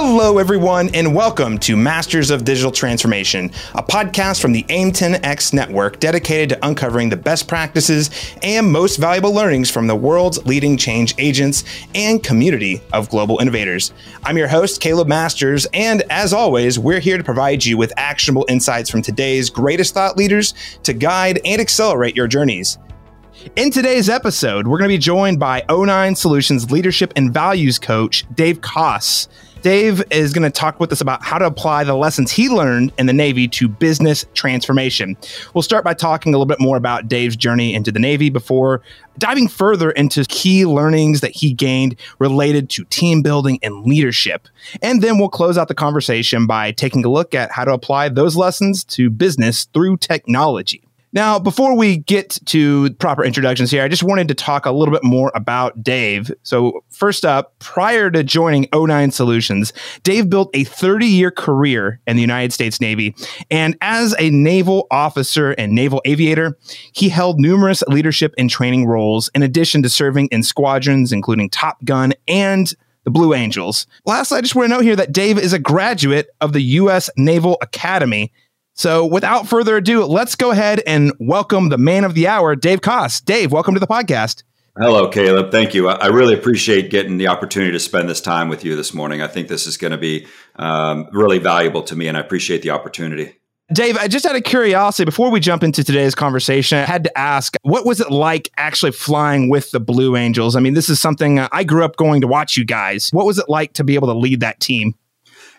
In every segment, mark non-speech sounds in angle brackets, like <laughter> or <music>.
Hello, everyone, and welcome to Masters of Digital Transformation, a podcast from the AIM10X network dedicated to uncovering the best practices and most valuable learnings from the world's leading change agents and community of global innovators. I'm your host, Caleb Masters, and as always, we're here to provide you with actionable insights from today's greatest thought leaders to guide and accelerate your journeys. In today's episode, we're going to be joined by O9 Solutions leadership and values coach, Dave Koss. Dave is going to talk with us about how to apply the lessons he learned in the Navy to business transformation. We'll start by talking a little bit more about Dave's journey into the Navy before diving further into key learnings that he gained related to team building and leadership. And then we'll close out the conversation by taking a look at how to apply those lessons to business through technology. Now, before we get to proper introductions here, I just wanted to talk a little bit more about Dave. So, first up, prior to joining O9 Solutions, Dave built a 30 year career in the United States Navy. And as a naval officer and naval aviator, he held numerous leadership and training roles in addition to serving in squadrons, including Top Gun and the Blue Angels. Lastly, I just want to note here that Dave is a graduate of the U.S. Naval Academy so without further ado, let's go ahead and welcome the man of the hour, Dave Koss. Dave, welcome to the podcast. Hello, Caleb. Thank you. I really appreciate getting the opportunity to spend this time with you this morning. I think this is going to be um, really valuable to me, and I appreciate the opportunity. Dave, I just out of curiosity, before we jump into today's conversation, I had to ask, what was it like actually flying with the Blue Angels? I mean, this is something I grew up going to watch you guys. What was it like to be able to lead that team?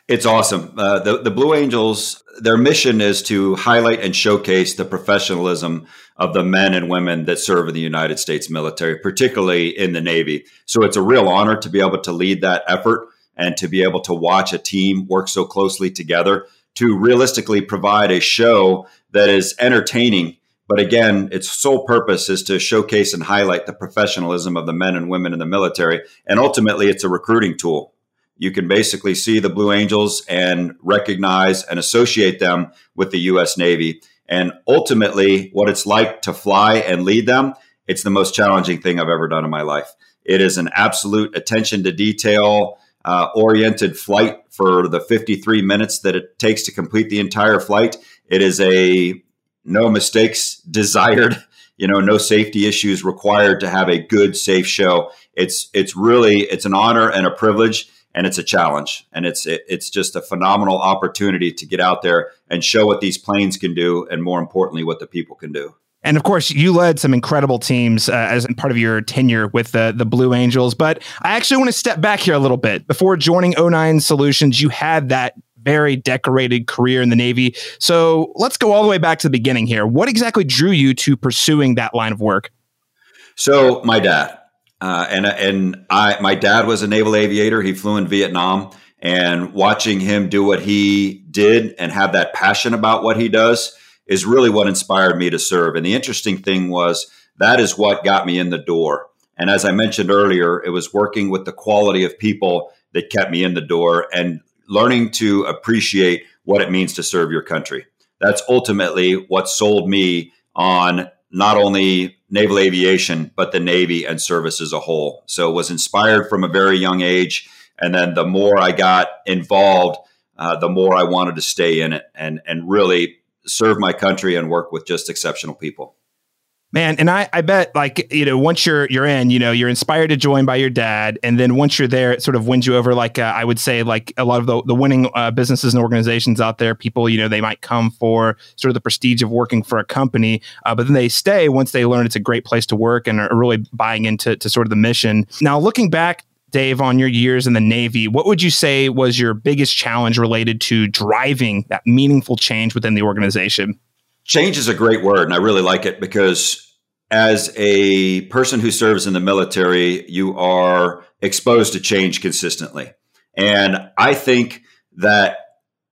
It's awesome. Uh, the, the Blue Angels, their mission is to highlight and showcase the professionalism of the men and women that serve in the United States military, particularly in the Navy. So it's a real honor to be able to lead that effort and to be able to watch a team work so closely together to realistically provide a show that is entertaining. But again, its sole purpose is to showcase and highlight the professionalism of the men and women in the military. And ultimately, it's a recruiting tool you can basically see the Blue Angels and recognize and associate them with the U.S. Navy. And ultimately, what it's like to fly and lead them, it's the most challenging thing I've ever done in my life. It is an absolute attention to detail uh, oriented flight for the 53 minutes that it takes to complete the entire flight. It is a no mistakes desired <laughs> you know no safety issues required to have a good safe show it's it's really it's an honor and a privilege and it's a challenge and it's it, it's just a phenomenal opportunity to get out there and show what these planes can do and more importantly what the people can do and of course, you led some incredible teams uh, as part of your tenure with the, the Blue Angels. But I actually want to step back here a little bit. Before joining O9 Solutions, you had that very decorated career in the Navy. So let's go all the way back to the beginning here. What exactly drew you to pursuing that line of work? So, my dad, uh, and and I, my dad was a naval aviator. He flew in Vietnam, and watching him do what he did and have that passion about what he does is really what inspired me to serve. And the interesting thing was that is what got me in the door. And as I mentioned earlier, it was working with the quality of people that kept me in the door and learning to appreciate what it means to serve your country. That's ultimately what sold me on not only naval aviation, but the Navy and service as a whole. So it was inspired from a very young age. And then the more I got involved, uh, the more I wanted to stay in it and, and really serve my country and work with just exceptional people. Man, and I, I bet like, you know, once you're you're in, you know, you're inspired to join by your dad. And then once you're there, it sort of wins you over. Like uh, I would say, like a lot of the, the winning uh, businesses and organizations out there, people, you know, they might come for sort of the prestige of working for a company, uh, but then they stay once they learn it's a great place to work and are really buying into to sort of the mission. Now, looking back Dave, on your years in the Navy, what would you say was your biggest challenge related to driving that meaningful change within the organization? Change is a great word, and I really like it because as a person who serves in the military, you are exposed to change consistently. And I think that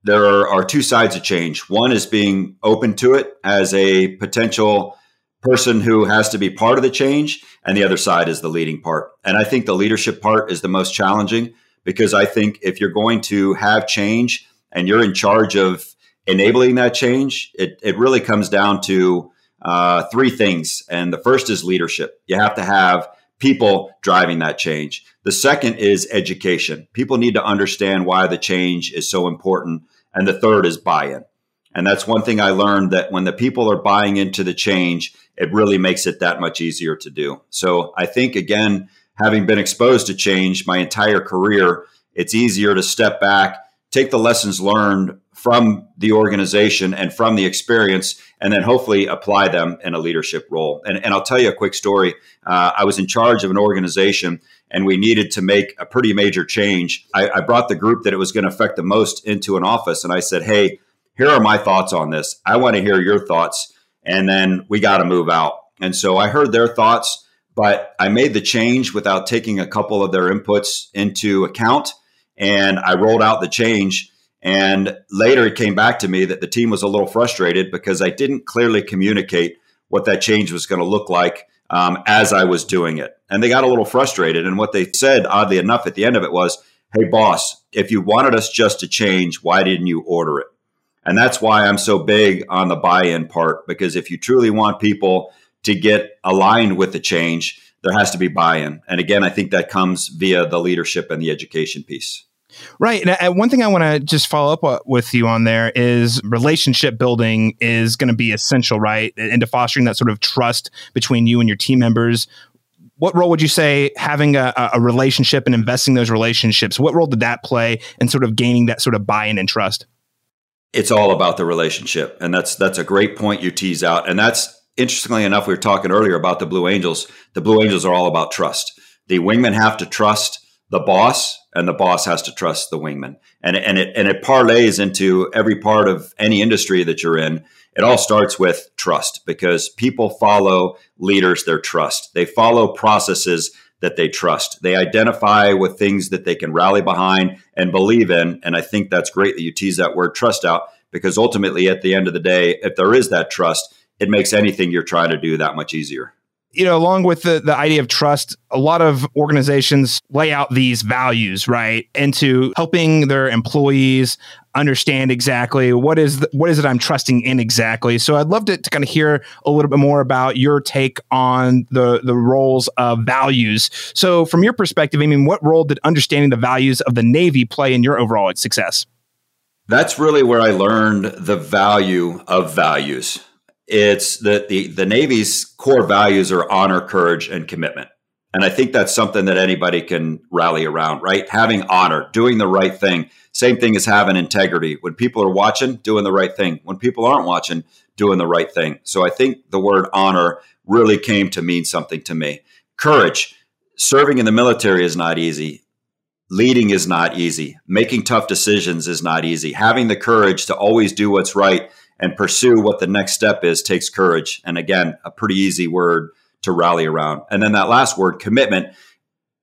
there are two sides of change. One is being open to it as a potential person who has to be part of the change, and the other side is the leading part. And I think the leadership part is the most challenging because I think if you're going to have change and you're in charge of enabling that change, it, it really comes down to uh, three things. And the first is leadership. You have to have people driving that change. The second is education. People need to understand why the change is so important. And the third is buy in. And that's one thing I learned that when the people are buying into the change, it really makes it that much easier to do. So I think, again, having been exposed to change my entire career, it's easier to step back, take the lessons learned from the organization and from the experience, and then hopefully apply them in a leadership role. And, and I'll tell you a quick story. Uh, I was in charge of an organization and we needed to make a pretty major change. I, I brought the group that it was going to affect the most into an office and I said, Hey, here are my thoughts on this. I want to hear your thoughts. And then we got to move out. And so I heard their thoughts, but I made the change without taking a couple of their inputs into account. And I rolled out the change. And later it came back to me that the team was a little frustrated because I didn't clearly communicate what that change was going to look like um, as I was doing it. And they got a little frustrated. And what they said, oddly enough, at the end of it was, Hey, boss, if you wanted us just to change, why didn't you order it? And that's why I'm so big on the buy in part, because if you truly want people to get aligned with the change, there has to be buy in. And again, I think that comes via the leadership and the education piece. Right. And uh, uh, one thing I want to just follow up uh, with you on there is relationship building is going to be essential, right? Into fostering that sort of trust between you and your team members. What role would you say having a, a relationship and investing those relationships, what role did that play in sort of gaining that sort of buy in and trust? it's all about the relationship. And that's that's a great point you tease out. And that's interestingly enough, we were talking earlier about the Blue Angels. The Blue Angels are all about trust. The wingmen have to trust the boss, and the boss has to trust the wingman. And and it and it parlays into every part of any industry that you're in. It all starts with trust because people follow leaders their trust. They follow processes that they trust. They identify with things that they can rally behind and believe in. And I think that's great that you tease that word trust out because ultimately, at the end of the day, if there is that trust, it makes anything you're trying to do that much easier you know, along with the, the idea of trust, a lot of organizations lay out these values, right, into helping their employees understand exactly what is the, what is it I'm trusting in exactly. So I'd love to, to kind of hear a little bit more about your take on the the roles of values. So from your perspective, I mean, what role did understanding the values of the Navy play in your overall success? That's really where I learned the value of values it's that the, the Navy's core values are honor, courage, and commitment. And I think that's something that anybody can rally around, right? Having honor, doing the right thing. Same thing as having integrity. When people are watching, doing the right thing. When people aren't watching, doing the right thing. So I think the word honor really came to mean something to me. Courage. Serving in the military is not easy. Leading is not easy. Making tough decisions is not easy. Having the courage to always do what's right and pursue what the next step is takes courage. And again, a pretty easy word to rally around. And then that last word, commitment.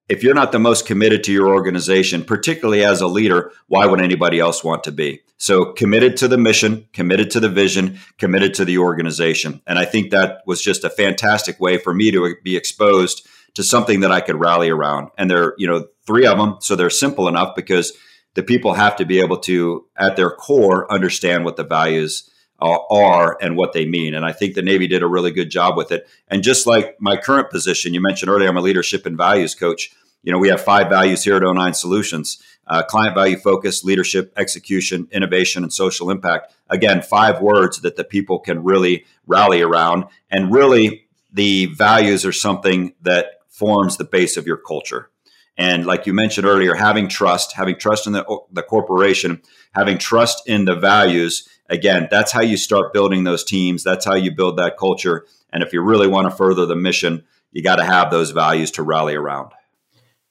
If you're not the most committed to your organization, particularly as a leader, why would anybody else want to be? So committed to the mission, committed to the vision, committed to the organization. And I think that was just a fantastic way for me to be exposed to something that I could rally around. And there, are, you know, three of them. So they're simple enough because the people have to be able to, at their core, understand what the values are and what they mean. And I think the Navy did a really good job with it. And just like my current position, you mentioned earlier, I'm a leadership and values coach. You know, we have five values here at O9 Solutions uh, client value focus, leadership, execution, innovation, and social impact. Again, five words that the people can really rally around. And really, the values are something that forms the base of your culture. And like you mentioned earlier, having trust, having trust in the, the corporation, having trust in the values again, that's how you start building those teams. That's how you build that culture. And if you really want to further the mission, you got to have those values to rally around.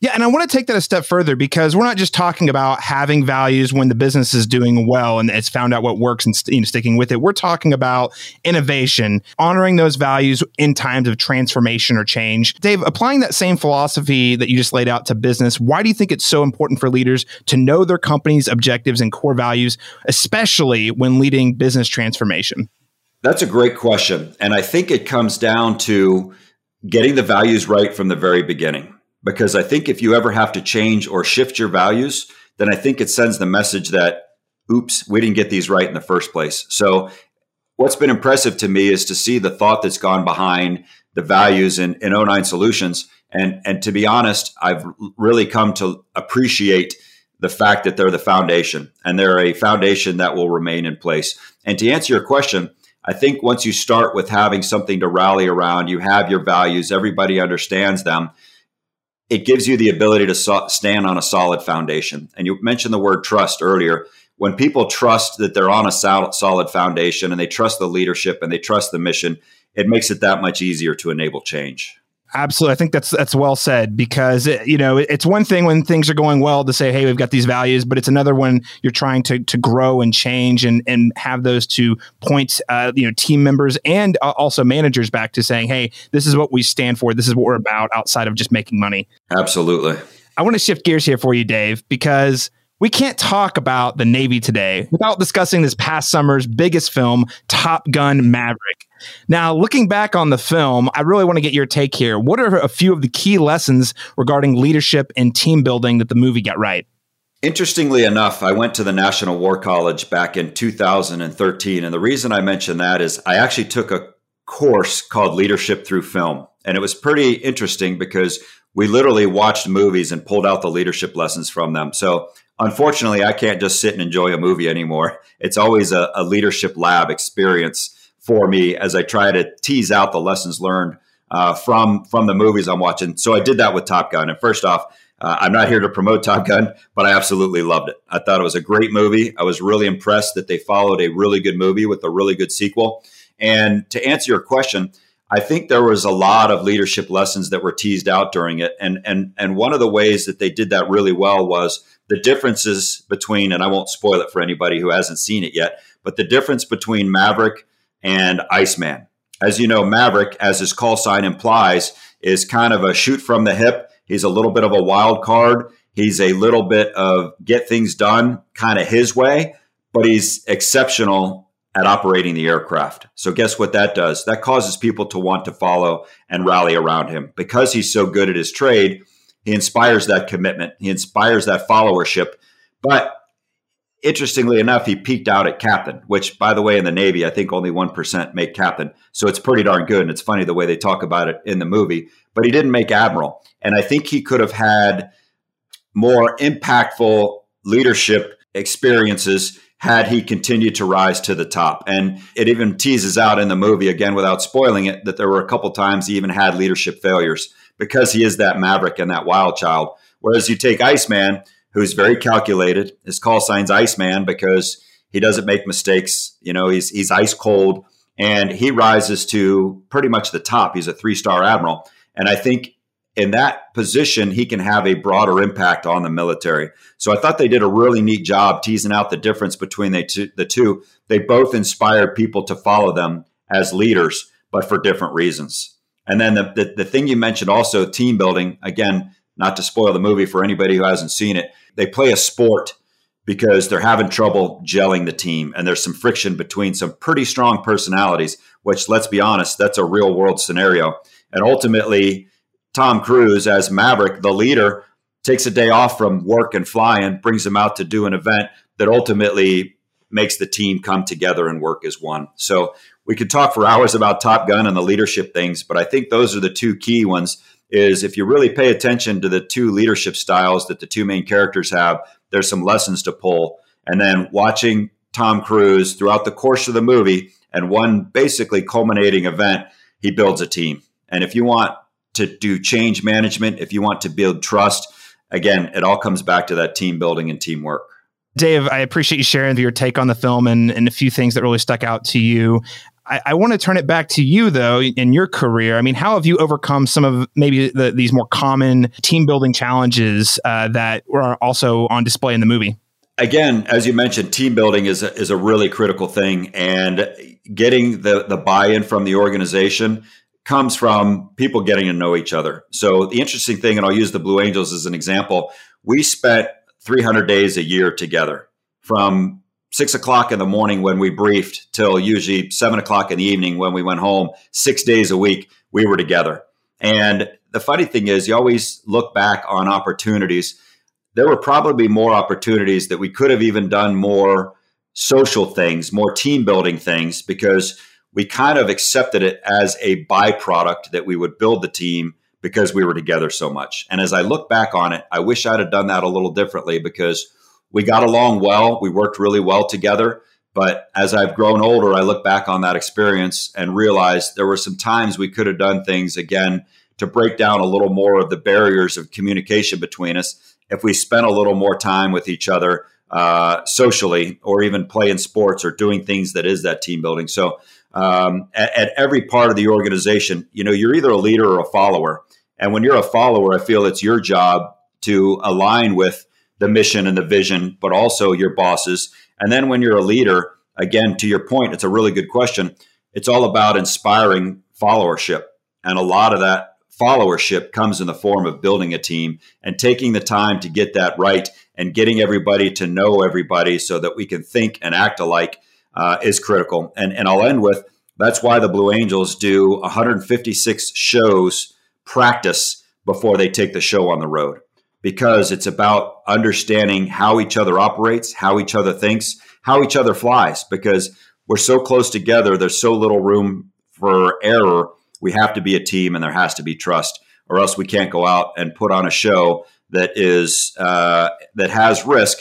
Yeah, and I want to take that a step further because we're not just talking about having values when the business is doing well and it's found out what works and you know, sticking with it. We're talking about innovation, honoring those values in times of transformation or change. Dave, applying that same philosophy that you just laid out to business, why do you think it's so important for leaders to know their company's objectives and core values, especially when leading business transformation? That's a great question. And I think it comes down to getting the values right from the very beginning because I think if you ever have to change or shift your values, then I think it sends the message that, oops, we didn't get these right in the first place. So what's been impressive to me is to see the thought that's gone behind the values in, in O9 Solutions. And, and to be honest, I've really come to appreciate the fact that they're the foundation and they're a foundation that will remain in place. And to answer your question, I think once you start with having something to rally around, you have your values, everybody understands them. It gives you the ability to so- stand on a solid foundation. And you mentioned the word trust earlier. When people trust that they're on a solid foundation and they trust the leadership and they trust the mission, it makes it that much easier to enable change. Absolutely, I think that's that's well said because it, you know it's one thing when things are going well to say, "Hey, we've got these values," but it's another when you're trying to to grow and change and and have those two points, uh, you know, team members and also managers back to saying, "Hey, this is what we stand for. This is what we're about." Outside of just making money. Absolutely. I want to shift gears here for you, Dave, because we can't talk about the Navy today without discussing this past summer's biggest film, Top Gun Maverick. Now, looking back on the film, I really want to get your take here. What are a few of the key lessons regarding leadership and team building that the movie got right? Interestingly enough, I went to the National War College back in 2013. And the reason I mention that is I actually took a course called Leadership Through Film. And it was pretty interesting because we literally watched movies and pulled out the leadership lessons from them. So unfortunately, I can't just sit and enjoy a movie anymore. It's always a, a, leadership lab experience for me as I try to tease out the lessons learned uh, from from the movies I'm watching. So I did that with Top Gun. And first off, uh, I'm not here to promote Top Gun, but I absolutely loved it. I thought it was a great movie. I was really impressed that they followed a really good movie with a really good sequel. And to answer your question, I think there was a lot of leadership lessons that were teased out during it. And and and one of the ways that they did that really well was the differences between, and I won't spoil it for anybody who hasn't seen it yet, but the difference between Maverick and Iceman. As you know, Maverick, as his call sign implies, is kind of a shoot from the hip. He's a little bit of a wild card. He's a little bit of get things done kind of his way, but he's exceptional at operating the aircraft. So, guess what that does? That causes people to want to follow and rally around him. Because he's so good at his trade, he inspires that commitment. He inspires that followership. But interestingly enough, he peaked out at captain, which, by the way, in the Navy, I think only 1% make captain. So it's pretty darn good. And it's funny the way they talk about it in the movie. But he didn't make admiral. And I think he could have had more impactful leadership experiences had he continued to rise to the top. And it even teases out in the movie, again, without spoiling it, that there were a couple times he even had leadership failures because he is that maverick and that wild child. Whereas you take Iceman, who's very calculated, his call sign's Iceman because he doesn't make mistakes. You know, he's he's ice cold and he rises to pretty much the top. He's a three star admiral. And I think in that position, he can have a broader impact on the military. So I thought they did a really neat job teasing out the difference between the two. The two. They both inspired people to follow them as leaders, but for different reasons. And then the, the, the thing you mentioned also, team building, again, not to spoil the movie for anybody who hasn't seen it, they play a sport because they're having trouble gelling the team and there's some friction between some pretty strong personalities which let's be honest that's a real world scenario and ultimately tom cruise as maverick the leader takes a day off from work and flying brings them out to do an event that ultimately makes the team come together and work as one so we could talk for hours about Top Gun and the leadership things, but I think those are the two key ones. Is if you really pay attention to the two leadership styles that the two main characters have, there's some lessons to pull. And then watching Tom Cruise throughout the course of the movie and one basically culminating event, he builds a team. And if you want to do change management, if you want to build trust, again, it all comes back to that team building and teamwork. Dave, I appreciate you sharing your take on the film and, and a few things that really stuck out to you. I, I want to turn it back to you, though, in your career. I mean, how have you overcome some of maybe the, these more common team building challenges uh, that were also on display in the movie? Again, as you mentioned, team building is a, is a really critical thing, and getting the the buy in from the organization comes from people getting to know each other. So the interesting thing, and I'll use the Blue Angels as an example, we spent 300 days a year together from six o'clock in the morning when we briefed till usually seven o'clock in the evening when we went home. Six days a week, we were together. And the funny thing is, you always look back on opportunities. There were probably more opportunities that we could have even done more social things, more team building things, because we kind of accepted it as a byproduct that we would build the team because we were together so much. And as I look back on it, I wish I'd have done that a little differently because we got along well. We worked really well together. But as I've grown older, I look back on that experience and realize there were some times we could have done things again to break down a little more of the barriers of communication between us if we spent a little more time with each other uh, socially or even playing sports or doing things that is that team building. So um, at, at every part of the organization, you know, you're either a leader or a follower. And when you're a follower, I feel it's your job to align with the mission and the vision, but also your bosses. And then when you're a leader, again, to your point, it's a really good question. It's all about inspiring followership. And a lot of that followership comes in the form of building a team and taking the time to get that right and getting everybody to know everybody so that we can think and act alike uh, is critical. And, and I'll end with that's why the Blue Angels do 156 shows practice before they take the show on the road because it's about understanding how each other operates, how each other thinks, how each other flies because we're so close together there's so little room for error. We have to be a team and there has to be trust or else we can't go out and put on a show that is uh, that has risk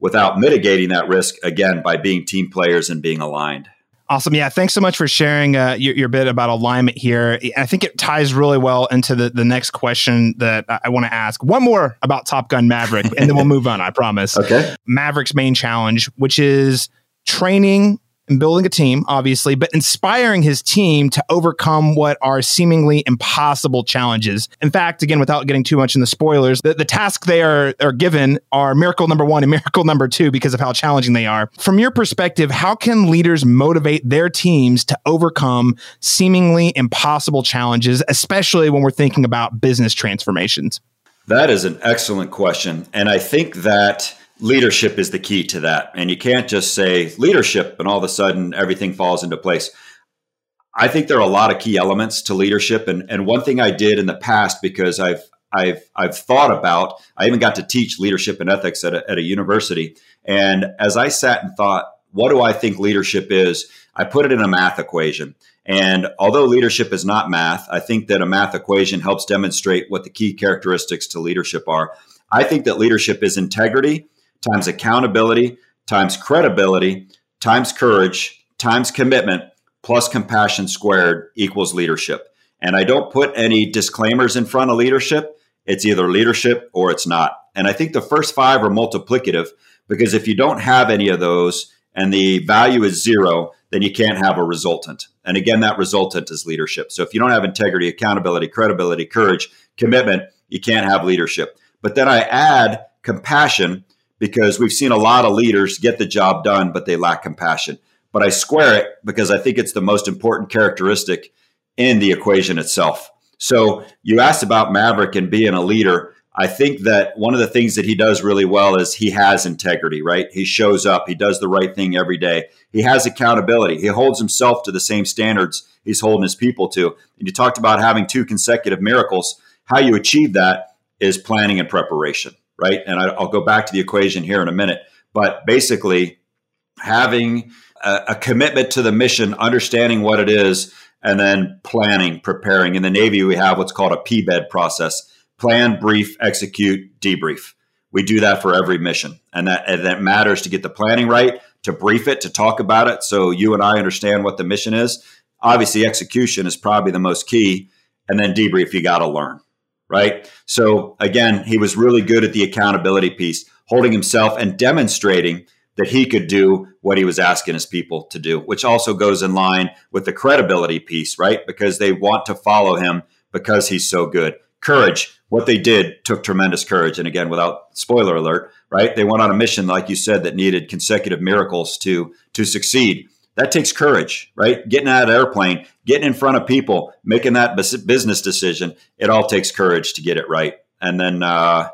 without mitigating that risk again by being team players and being aligned. Awesome. Yeah. Thanks so much for sharing uh, your, your, bit about alignment here. I think it ties really well into the, the next question that I want to ask. One more about Top Gun Maverick, and then we'll <laughs> move on, I promise. Okay. Maverick's main challenge, which is training and building a team, obviously, but inspiring his team to overcome what are seemingly impossible challenges. In fact, again, without getting too much in the spoilers, the, the task they are, are given are miracle number one and <laughs> miracle number two because of how challenging they are. From your perspective, how can leaders motivate their teams to overcome seemingly impossible challenges, especially when we're thinking about business transformations? That is an excellent question. And I think that leadership is the key to that. And you can't just say leadership and all of a sudden everything falls into place. I think there are a lot of key elements to leadership. And, and one thing I did in the past, because I've I've I've thought about, I even got to teach leadership and ethics at a, at a university. And as I sat and thought, what do I think leadership is? I put it in a math equation. And although leadership is not math, I think that a math equation helps demonstrate what the key characteristics to leadership are. I think that leadership is integrity, times accountability times credibility times courage times commitment plus compassion squared equals leadership. And I don't put any disclaimers in front of leadership. It's either leadership or it's not. And I think the first five are multiplicative because if you don't have any of those and the value is zero, then you can't have a resultant. And again, that resultant is leadership. So if you don't have integrity, accountability, credibility, courage, commitment, you can't have leadership. But then I add compassion because we've seen a lot of leaders get the job done, but they lack compassion. But I square it because I think it's the most important characteristic in the equation itself. So you asked about Maverick and being a leader. I think that one of the things that he does really well is he has integrity, right? He shows up, he does the right thing every day. He has accountability. He holds himself to the same standards he's holding his people to. And you talked about having two consecutive miracles. How you achieve that is planning and preparation right? And I, will go back to the equation here in a minute. But basically, having a, a commitment to the mission, understanding what it is, and then planning, preparing. In the Navy, we have what's called a PBED process plan, brief, execute, debrief. We do that for every mission. And that, and that matters to get the planning right, to brief it, to talk about it so you and I understand what the mission is. Obviously, execution is probably the most key. And then debrief, you got to learn right? So again, he was really good at the accountability piece, holding himself and demonstrating that he could do what he was asking his people to do, which also goes in line with the credibility piece, right? Because they want to follow him because he's so good. Courage, what they did took tremendous courage. And again, without spoiler alert, right? They went on a mission, like you said, that needed consecutive miracles to to succeed. That takes courage, right? Getting out of the airplane, getting in front of people, making that business decision. It all takes courage to get it right. And then uh,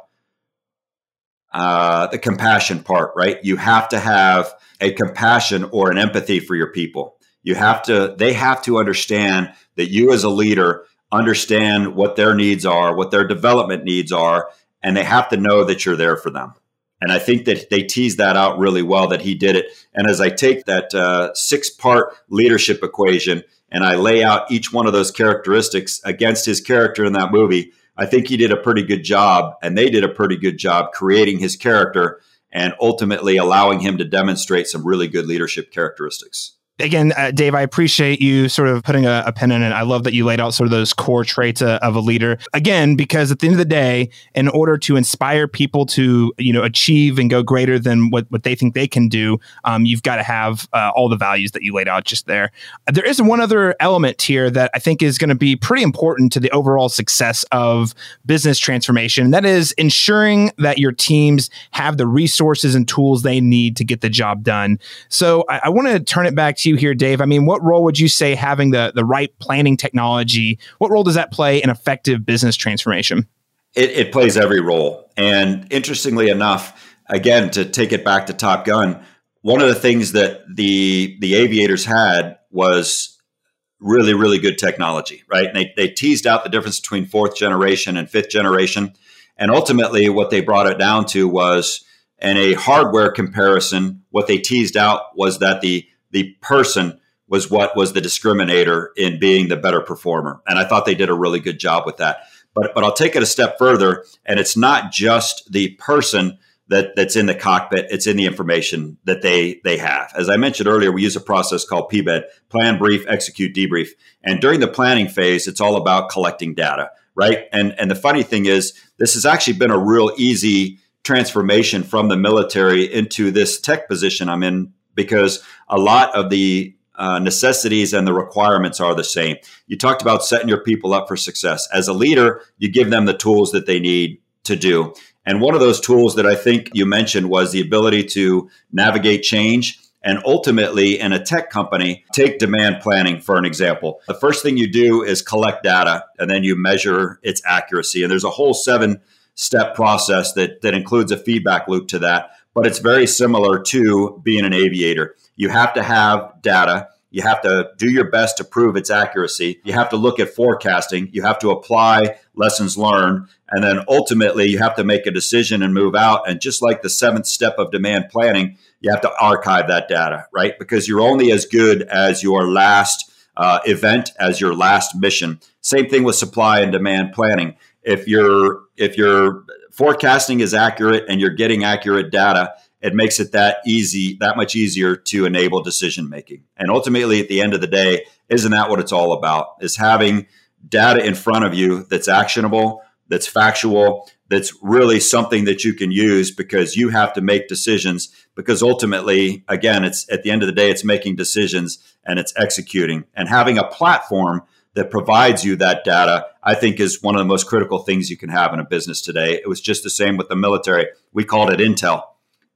uh, the compassion part, right? You have to have a compassion or an empathy for your people. You have to, they have to understand that you as a leader understand what their needs are, what their development needs are, and they have to know that you're there for them And I think that they teased that out really well that he did it. And as I take that uh, six part leadership equation and I lay out each one of those characteristics against his character in that movie, I think he did a pretty good job and they did a pretty good job creating his character and ultimately allowing him to demonstrate some really good leadership characteristics again, uh, Dave, I appreciate you sort of putting a, a, pin in it. I love that you laid out sort of those core traits uh, of a leader. Again, because at the end of the day, in order to inspire people to you know achieve and go greater than what, what they think they can do, um, you've got to have uh, all the values that you laid out just there. There is one other element here that I think is going to be pretty important to the overall success of business transformation. And that is ensuring that your teams have the resources and tools they need to get the job done. So I, I want to turn it back to you here, Dave. I mean, what role would you say having the the right planning technology? What role does that play in effective business transformation? It, it plays every role, and interestingly enough, again to take it back to Top Gun, one of the things that the the aviators had was really really good technology, right? And they they teased out the difference between fourth generation and fifth generation, and ultimately what they brought it down to was. And a hardware comparison, what they teased out was that the the person was what was the discriminator in being the better performer. And I thought they did a really good job with that. But but I'll take it a step further, and it's not just the person that that's in the cockpit; it's in the information that they they have. As I mentioned earlier, we use a process called PBED: plan, brief, execute, debrief. And during the planning phase, it's all about collecting data, right? And and the funny thing is, this has actually been a real easy transformation from the military into this tech position I'm in because a lot of the uh, necessities and the requirements are the same. You talked about setting your people up for success. As a leader, you give them the tools that they need to do. And one of those tools that I think you mentioned was the ability to navigate change. And ultimately, in a tech company, take demand planning for an example. The first thing you do is collect data and then you measure its accuracy. And there's a whole seven step process that, that includes a feedback loop to that but it's very similar to being an aviator. You have to have data. You have to do your best to prove its accuracy. You have to look at forecasting. You have to apply lessons learned. And then ultimately, you have to make a decision and move out. And just like the seventh step of demand planning, you have to archive that data, right? Because you're only as good as your last uh, event, as your last mission. Same thing with supply and demand planning. If you're if you're forecasting is accurate and you're getting accurate data, it makes it that easy, that much easier to enable decision making. And ultimately, at the end of the day, isn't that what it's all about? Is having data in front of you that's actionable, that's factual, that's really something that you can use because you have to make decisions. Because ultimately, again, it's at the end of the day, it's making decisions and it's executing and having a platform that provides you that data, I think is one of the most critical things you can have in a business today. It was just the same with the military. We called it intel.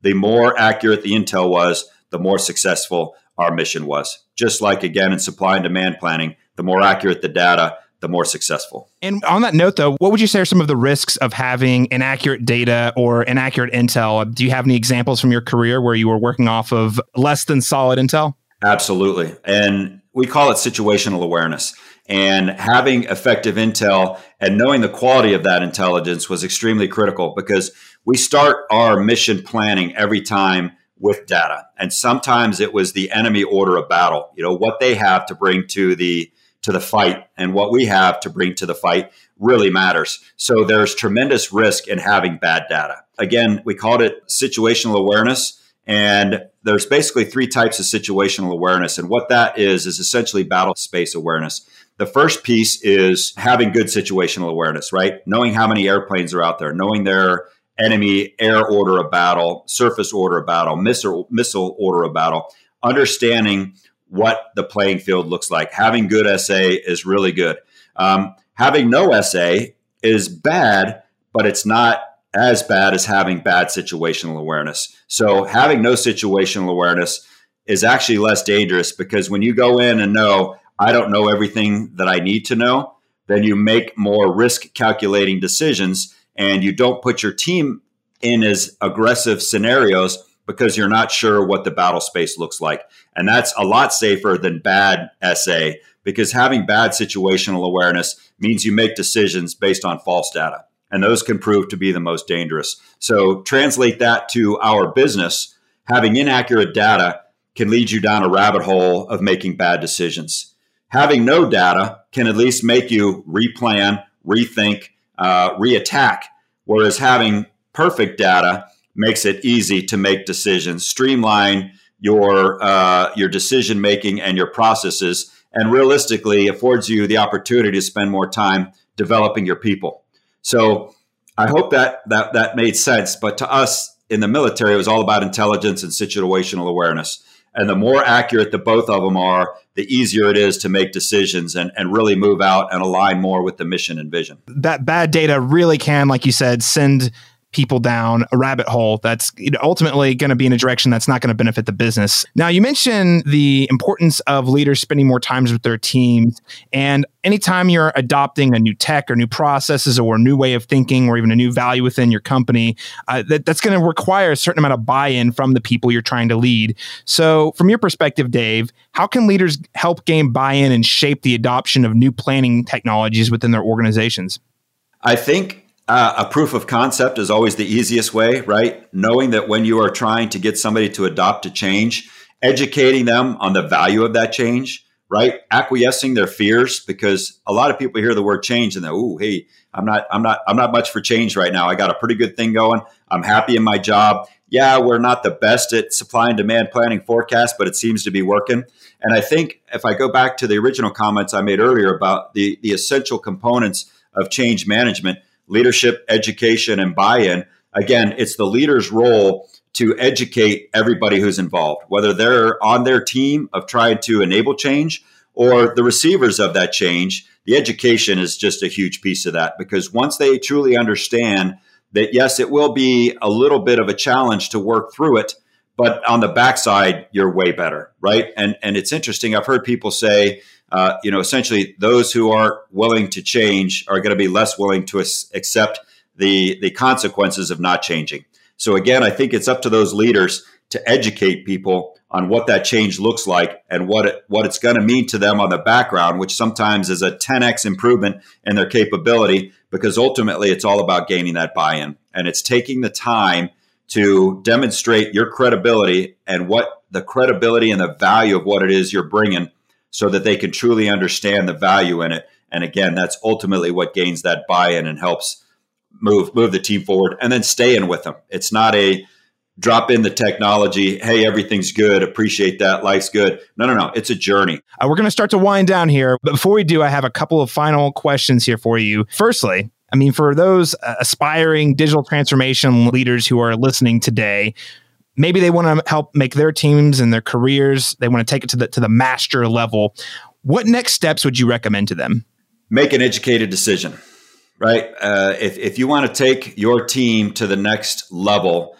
The more accurate the intel was, the more successful our mission was. Just like again in supply and demand planning, the more accurate the data, the more successful. And on that note, though, what would you say are some of the risks of having inaccurate data or inaccurate intel? Do you have any examples from your career where you were working off of less than solid intel? Absolutely. And we call it situational awareness. And having effective intel and knowing the quality of that intelligence was extremely critical because we start our mission planning every time with data. And sometimes it was the enemy order of battle, you know, what they have to bring to the to the fight and what we have to bring to the fight really matters. So there's tremendous risk in having bad data. Again, we called it situational awareness and there's basically three types of situational awareness. And what that is, is essentially battle space awareness. The first piece is having good situational awareness, right? Knowing how many airplanes are out there, knowing their enemy air order of battle, surface order of battle, missile, missile order of battle, understanding what the playing field looks like. Having good SA is really good. Um, having no SA is bad, but it's not as bad as having bad situational awareness. So having no situational awareness is actually less dangerous because when you go in and know I don't know everything that I need to know, then you make more risk calculating decisions and you don't put your team in as aggressive scenarios because you're not sure what the battle space looks like. And that's a lot safer than bad SA because having bad situational awareness means you make decisions based on false data. And those can prove to be the most dangerous. So translate that to our business. Having inaccurate data can lead you down a rabbit hole of making bad decisions. Having no data can at least make you replan, rethink, uh, reattack. Whereas having perfect data makes it easy to make decisions, streamline your uh, your decision making and your processes, and realistically affords you the opportunity to spend more time developing your people. So I hope that that that made sense. But to us in the military, it was all about intelligence and situational awareness. And the more accurate the both of them are, the easier it is to make decisions and, and really move out and align more with the mission and vision. That bad data really can, like you said, send people down a rabbit hole that's ultimately going to be in a direction that's not going to benefit the business. Now, you mentioned the importance of leaders spending more times with their teams. And anytime you're adopting a new tech or new processes or a new way of thinking or even a new value within your company, uh, that, that's going to require a certain amount of buy in from the people you're trying to lead. So, from your perspective, Dave, how can leaders help gain buy in and shape the adoption of new planning technologies within their organizations? I think uh, a proof of concept is always the easiest way, right? Knowing that when you are trying to get somebody to adopt a change, educating them on the value of that change, right? Acquiescing their fears because a lot of people hear the word change and they, oh, hey, I'm not, I'm not, I'm not much for change right now. I got a pretty good thing going. I'm happy in my job. Yeah, we're not the best at supply and demand planning forecast, but it seems to be working. And I think if I go back to the original comments I made earlier about the the essential components of change management leadership, education, and buy in. Again, it's the leader's role to educate everybody who's involved, whether they're on their team of trying to enable change or the receivers of that change. The education is just a huge piece of that because once they truly understand that, yes, it will be a little bit of a challenge to work through it, but on the backside, you're way better, right? And and it's interesting. I've heard people say, uh, you know, essentially those who aren't willing to change are going to be less willing to accept the the consequences of not changing. So again, I think it's up to those leaders to educate people on what that change looks like and what it, what it's going to mean to them on the background, which sometimes is a 10x improvement in their capability because ultimately it's all about gaining that buy-in and it's taking the time to demonstrate your credibility and what the credibility and the value of what it is you're bringing so that they can truly understand the value in it. And again, that's ultimately what gains that buy-in and helps move move the team forward and then stay in with them. It's not a drop in the technology. Hey, everything's good. Appreciate that. Life's good. No, no, no. It's a journey. Uh, we're going to start to wind down here. But before we do, I have a couple of final questions here for you. Firstly, I mean, for those uh, aspiring digital transformation leaders who are listening today, maybe they want to help make their teams and their careers. They want to take it to the to the master level. What next steps would you recommend to them? Make an educated decision right? Uh, if, if you want to take your team to the next level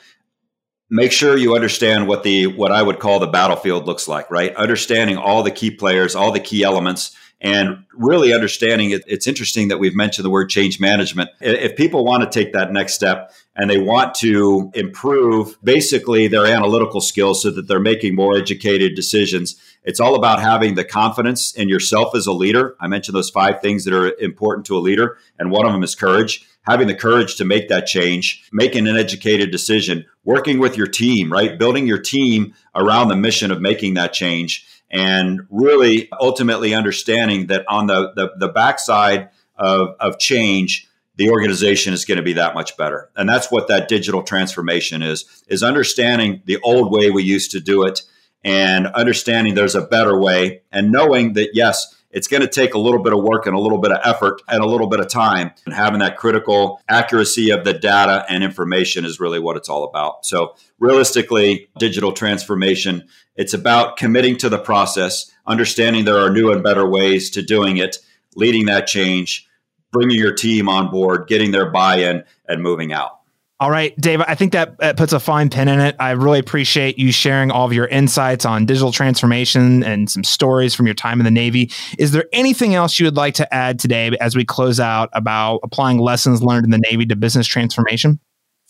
make sure you understand what the what i would call the battlefield looks like right? Understanding all the key players all the key elements and really understanding it, it's interesting that we've mentioned the word change management. If people want to take that next step and they want to improve basically their analytical skills so that they're making more educated decisions, it's all about having the confidence in yourself as a leader. I mentioned those five things that are important to a leader, and one of them is courage having the courage to make that change, making an educated decision, working with your team, right? Building your team around the mission of making that change and really ultimately understanding that on the, the, the backside of, of change, the organization is going to be that much better. And that's what that digital transformation is, is understanding the old way we used to do it and understanding there's a better way and knowing that, yes, it's going to take a little bit of work and a little bit of effort and a little bit of time. And having that critical accuracy of the data and information is really what it's all about. So, realistically, digital transformation, it's about committing to the process, understanding there are new and better ways to doing it, leading that change, bringing your team on board, getting their buy in, and moving out. All right, Dave, I think that, that puts a fine pin in it. I really appreciate you sharing all of your insights on digital transformation and some stories from your time in the Navy. Is there anything else you would like to add today as we close out about applying lessons learned in the Navy to business transformation?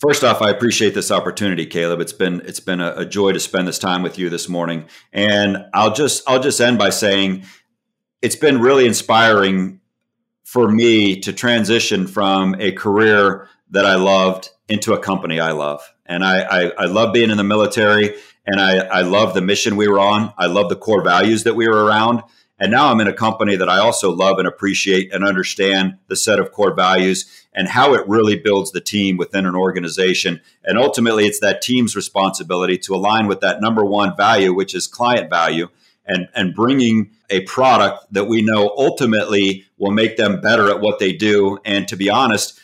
First off, I appreciate this opportunity, Caleb. It's been it's been a, a joy to spend this time with you this morning. And I'll just I'll just end by saying it's been really inspiring for me to transition from a career that I loved into a company I love. And I, I, I love being in the military and I, I love the mission we were on. I love the core values that we were around. And now I'm in a company that I also love and appreciate and understand the set of core values and how it really builds the team within an organization. And ultimately, it's that team's responsibility to align with that number one value, which is client value, and, and bringing a product that we know ultimately will make them better at what they do. And to be honest,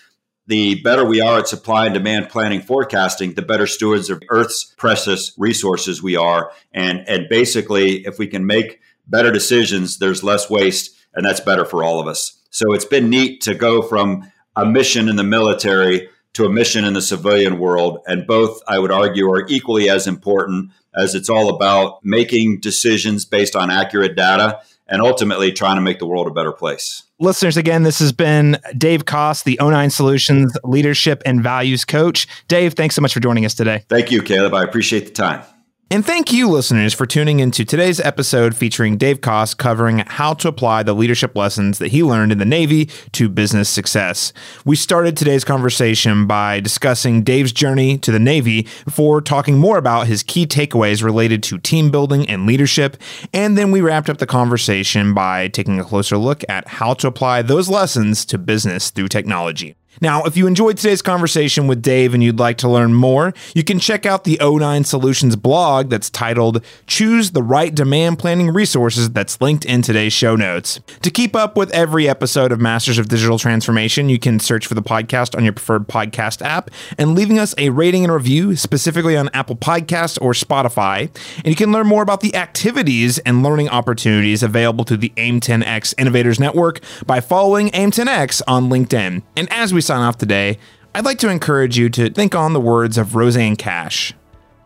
the better we are at supply and demand planning forecasting, the better stewards of Earth's precious resources we are. And, and basically, if we can make better decisions, there's less waste, and that's better for all of us. So it's been neat to go from a mission in the military to a mission in the civilian world. And both, I would argue, are equally as important as it's all about making decisions based on accurate data and ultimately trying to make the world a better place. Listeners, again, this has been Dave Koss, the O9 Solutions Leadership and Values Coach. Dave, thanks so much for joining us today. Thank you, Caleb. I appreciate the time. And thank you, listeners, for tuning into today's episode featuring Dave Koss covering how to apply the leadership lessons that he learned in the Navy to business success. We started today's conversation by discussing Dave's journey to the Navy before talking more about his key takeaways related to team building and leadership. And then we wrapped up the conversation by taking a closer look at how to apply those lessons to business through technology. Now, if you enjoyed today's conversation with Dave and you'd like to learn more, you can check out the O9 Solutions blog that's titled Choose the Right Demand Planning Resources that's linked in today's show notes. To keep up with every episode of Masters of Digital Transformation, you can search for the podcast on your preferred podcast app and leaving us a rating and review specifically on Apple Podcasts or Spotify. And you can learn more about the activities and learning opportunities available to the AIM10X Innovators Network by following AIM10X on LinkedIn. And as we sign off today, I'd like to encourage you to think on the words of Rosanne Cash.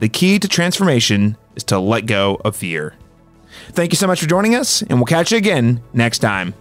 The key to transformation is to let go of fear. Thank you so much for joining us, and we'll catch you again next time.